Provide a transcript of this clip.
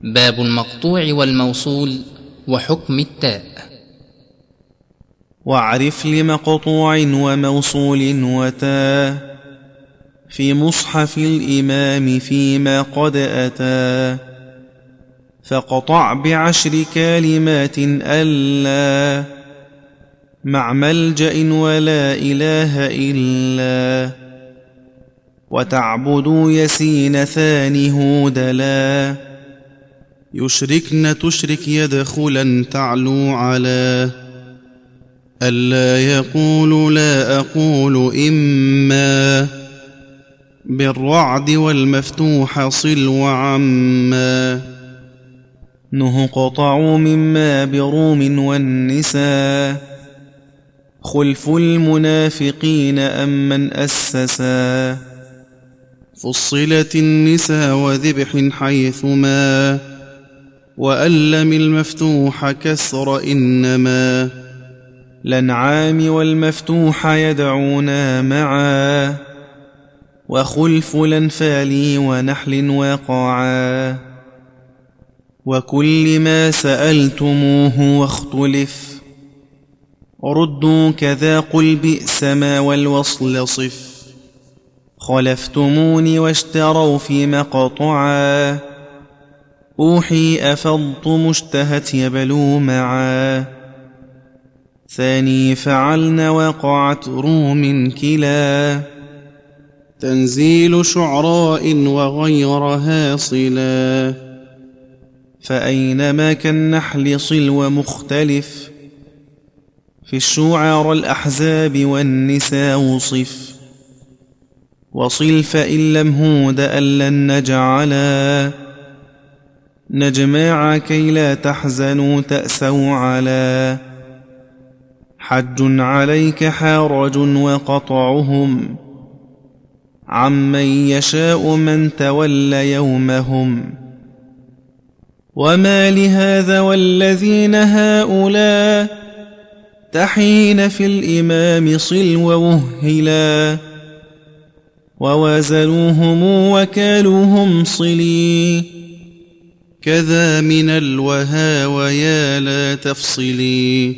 باب المقطوع والموصول وحكم التاء. واعرف لمقطوع وموصول وتا في مصحف الإمام فيما قد أتى. فقطع بعشر كلمات ألا مع ملجأ ولا إله إلا. وتعبدوا يسين ثاني هودلا يشركن تشرك يدخلا تعلو على. ألا يقول لا أقول إما. بالرعد والمفتوح صل وعما. نه قطعوا مما بروم والنساء. خلف المنافقين أم من أسسا. فصلت النساء وذبح حيثما. وألم المفتوح كسر إنما. الأنعام والمفتوح يدعونا معا وخلف الأنفال ونحل وقعا. وكل ما سألتموه واختلف ردوا كذا قل بئس ما والوصل صف. خلفتموني واشتروا في مقطعا. أوحي أفضت مشتهت يبلو معا. ثاني فعلن وقعت روم كلا. تنزيل شعراء وغيرها صلا فأينما كالنحل صل ومختلف في الشعر الأحزاب والنساء وصف. وصل فإن لم هود أن نجعلا. نجماع كي لا تحزنوا تأسوا على حج عليك حارج وقطعهم عمن يشاء من تولى يومهم وما لهذا والذين هؤلاء تحين في الإمام صل ووهلا ووازلوهم وكالوهم صلي كذا من الوها ويا لا تفصلي.